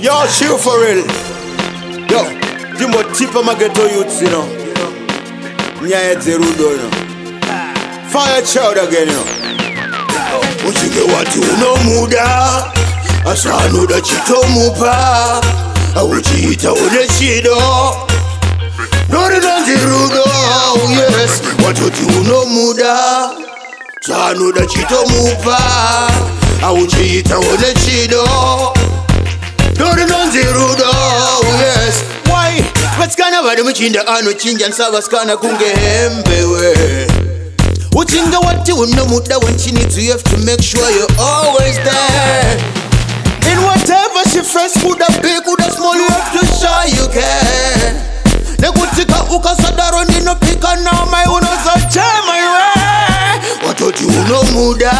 Yo, chill for real. Yo, you more cheaper my ghetto youths, you know. Yeah, it's a you know. Fire child again, you know. uchike muda, unomuda asi anoda chitomupa auchiita une chido norinonzi rudo yes watoti unomuda saanoda chitomupa ah. auchiita une chido rorinonzi rudo oh yes wai vasikana vari muchinda anochinja nsavasikana kunge hembewe uchinga wati unomuda wenchinidzi you have to make sure you always there in whatever she first put a big with a small you have to show you care nekuti ka ukasadaro ndinopika namai unozochemaiwe watoti unomuda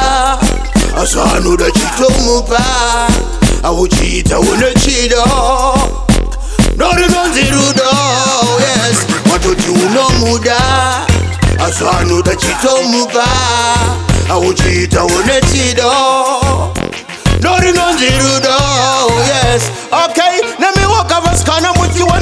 asi anoda chitomupa auchiita une chido norinonzi rudo yes watoti unomuda azvanu tachitomuka auchiita une chido norinonzi rudo yes okay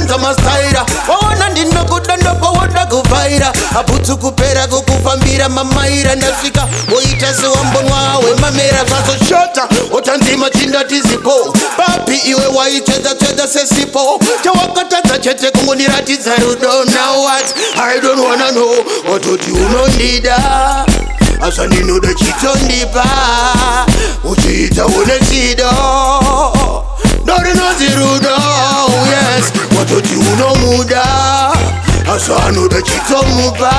kwanza masaira waona ndinokuda ndokwawoda kuvaira aputu kupera kukufambira mamaira ndasvika woita sewambonwa wemamera zvazoshota otanzima chindatizipo papi iwe waitsvedza tsvedza sesipo chawakatadza chete kungoniratidza rudo nawat idonwanano watoti unondida azvandinode chitondipa uchiitawo nechido zvanu ndochitomupa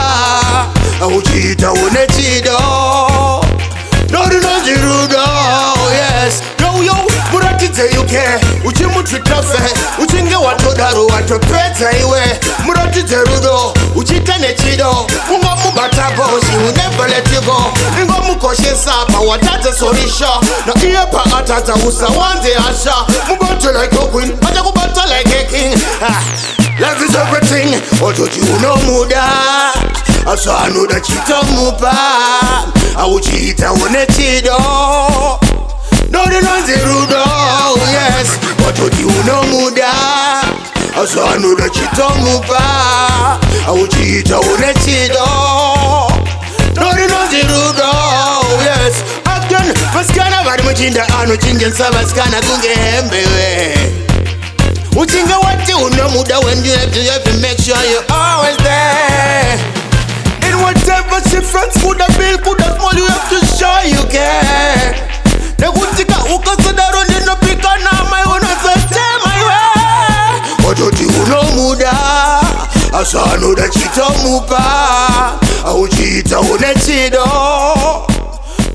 uchiita une chido norinonzi rudo yes youyo muratidze yuke uchimutsvitafe uchinge watodaro watopedza iwe muratidze rudo uchiita nechido ungamubatapo zviunebheletipo ingomukoshesa pawatadza sorisha naiye paatadza usawanze asha mubato like a queen achakubata like a king ah. Love is everything Ototi oh, uno muda Aso anuda chito mupa Auchita une chido Nori nonzi rudo Yes Ototi oh, uno muda Aso anuda chito mupa Auchita une chido Nori nonzi rudo Yes Again Vaskana varimuchinda anuchinja Nsa vaskana kunge hembewe Yes Putting a what you know, muda when you have to have to make sure you always there. In whatever difference, put the bill, put the small, you have to show you care. The good thing that hook us to the road, pick on my own, I say, tell my way. What do you know, muda? I saw no that you don't move back. I would cheat, I would not cheat, oh.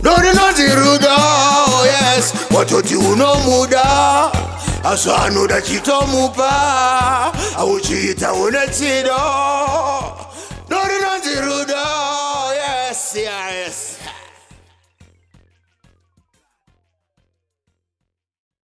No, no, no, no, yes. What do you know, muda? zvaanoda chitomupa auchiita une tsido norinonzi rudo yes yes